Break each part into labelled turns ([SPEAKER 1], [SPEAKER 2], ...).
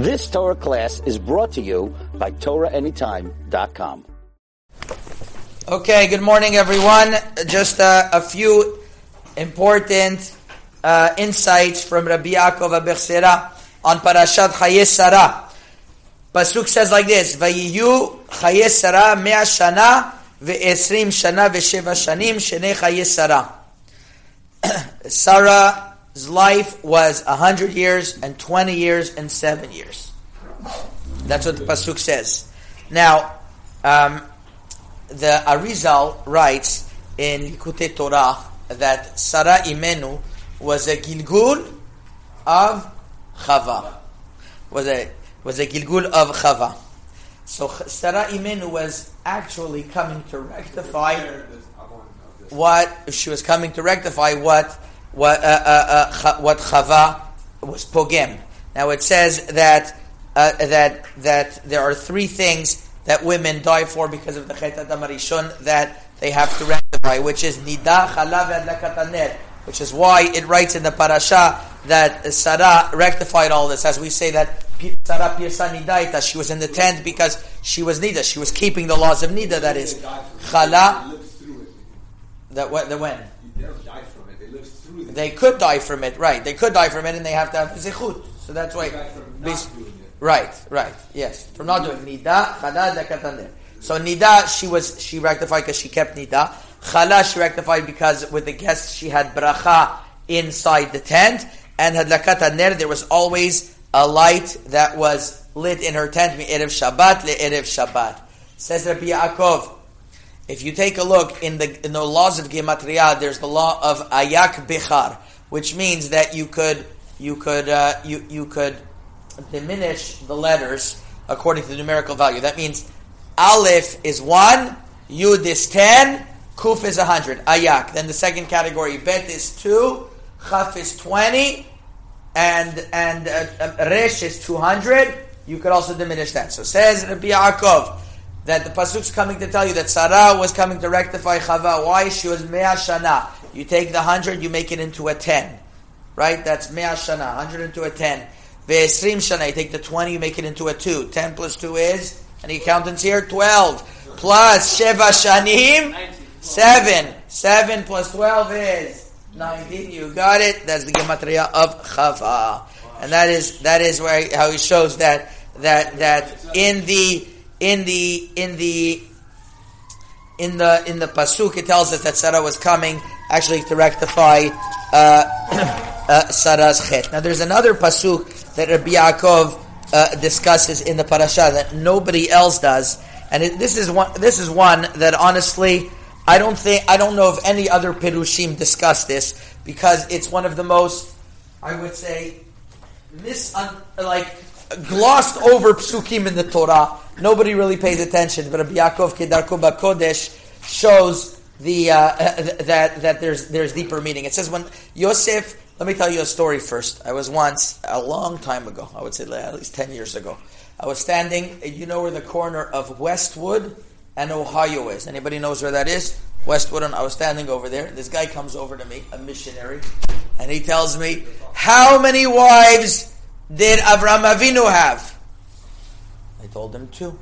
[SPEAKER 1] This Torah class is brought to you by TorahAnytime.com.
[SPEAKER 2] Okay, good morning, everyone. Just uh, a few important uh, insights from Rabbi Yaakov Abuhatzeira on Parashat Chaye Sarah. Pasuk says like this: "Vayiyu Chaye Sarah mea shana ve'esrim shana ve'sheva shanim shenei Chaye Sarah." Sarah's life was a hundred years and twenty years and seven years. That's what the pasuk says. Now, um, the Arizal writes in Likutei Torah that Sarah Imenu was a Gilgul of Chava. Was a was a Gilgul of Chava. So Sarah Imenu was actually coming to rectify what she was coming to rectify what what uh, uh, uh, what Chava was pogim. Now it says that uh, that that there are three things that women die for because of the Chet Adam Rishon that they have to rectify, which is Nida, Chala, and Lakataner, which is why it writes in the parasha that Sarah rectified all this, as we say that Sarah Pirsa Nidaita, she was in the tent because she was Nida, she was keeping the laws of Nida, that is Chala. That? When? They could die from it, right? They could die from it, and they have to have zichut. So that's why. Right, right, yes. From not doing nida, chala. So nida, she was she rectified because she kept nida. Chala, she rectified because with the guests she had bracha inside the tent, and hadlakat ner, there was always a light that was lit in her tent. Mi erev Shabbat le erev Shabbat. Says Rabbi Yaakov. If you take a look in the in the laws of gematria, there's the law of ayak bichar, which means that you could you could uh, you you could diminish the letters according to the numerical value. That means Aleph is 1, Yud is 10, Kuf is 100, Ayak. Then the second category, Bet is 2, Chaf is 20, and, and uh, uh, Resh is 200. You could also diminish that. So says Rabbi Yaakov that the Pasuk's coming to tell you that Sarah was coming to rectify Chava. Why? She was Mea Shana. You take the 100, you make it into a 10. Right? That's Mea Shana, 100 into a 10. Ve'esrim shana, you take the 20, you make it into a 2. 10 plus 2 is, any accountants here? 12. Plus Sheva Shanim, 7. 7 plus 12 is 19. You got it. That's the gematria of Chava. And that is, that is where, how he shows that, that, that in the, in the, in the, in the, in the Pasuk, it tells us that Sarah was coming actually to rectify, uh, uh, Sarah's chet. Now there's another pasuk that Rabbi Yaakov uh, discusses in the parasha that nobody else does, and it, this is one. This is one that honestly, I don't think I don't know if any other pirushim discuss this because it's one of the most, I would say, mis like glossed over psukim in the Torah. Nobody really pays attention, but Rabbi Yaakov Kedarko Kodesh shows the uh, that that there's there's deeper meaning. It says when Yosef let me tell you a story first. I was once, a long time ago, I would say at least 10 years ago, I was standing, you know where the corner of Westwood and Ohio is. Anybody knows where that is? Westwood, and I was standing over there. This guy comes over to me, a missionary, and he tells me, How many wives did Avram Avinu have? I told him two.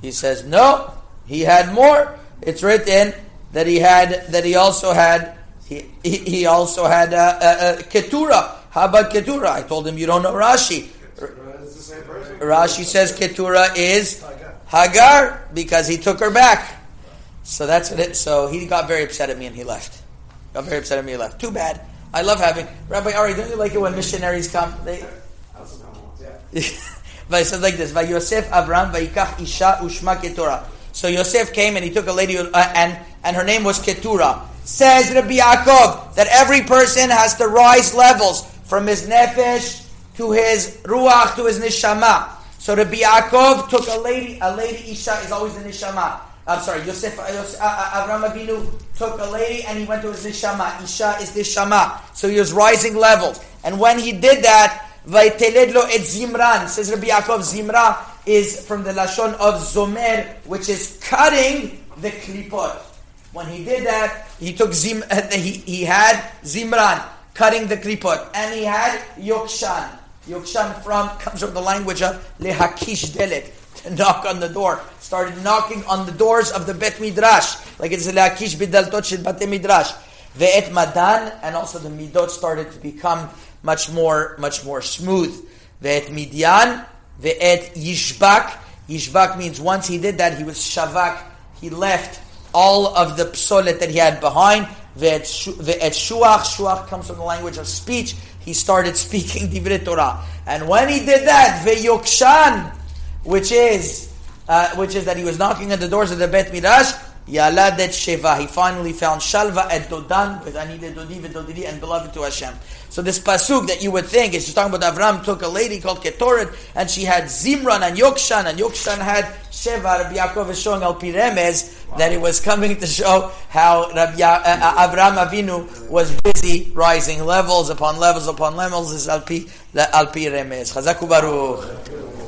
[SPEAKER 2] He says, No, he had more. It's written that he had, that he also had he, he, also had a, a, a Keturah. How about Keturah? I told him you don't know Rashi. Rashi says Keturah is Hagar because he took her back. So that's what it. So he got very upset at me and he left. Got very upset at me and he left. Too bad. I love having Rabbi Ari. Don't you like it when missionaries come? They, but it says like this: Yosef Avram vayikach isha ushma keturah. So Yosef came and he took a lady uh, and and her name was Keturah says Rabbi Yaakov that every person has to rise levels from his nefesh to his ruach to his neshama. So Rabbi Yaakov took a lady, a lady Isha is always the neshama. I'm sorry, Yosef, uh, Yosef uh, uh, Avram Avinu took a lady and he went to his neshama. Isha is neshama. So he was rising levels. And when he did that, Vaiteledlo et Zimran, says Rabbi Yaakov, Zimra is from the Lashon of Zomer, which is cutting the klipot. When he did that, he took Zim, he, he had Zimran cutting the klipot, and he had Yokshan Yokshan from comes from the language of lehakish delet, to knock on the door. Started knocking on the doors of the Bet Midrash, like it's lehakish bidaltot shel bate Midrash. Ve'et madan, and also the midot started to become much more, much more smooth. Ve'et midyan, ve'et yishbak. Yishbak means once he did that, he was shavak. He left all of the psolet that he had behind. Ve'et shuach. Shuach comes from the language of speech. He started speaking divrei Torah. And when he did that, ve'yokshan, which is, uh, which is that he was knocking at the doors of the Bet Midrash, Yaladet Sheva. He finally found Shalva et Dodan, with Anile Dodi Dodidi, and beloved to Hashem. So this pasuk that you would think is just talking about Avram took a lady called Ketoret, and she had Zimran and Yokshan, and Yokshan had Sheva. Rabbi Yaakov is showing Al Piremez that it was coming to show how Rabbi uh, uh, Avram Avinu was busy rising levels upon levels upon levels. Is Al Piremez. Chazaku Baruch.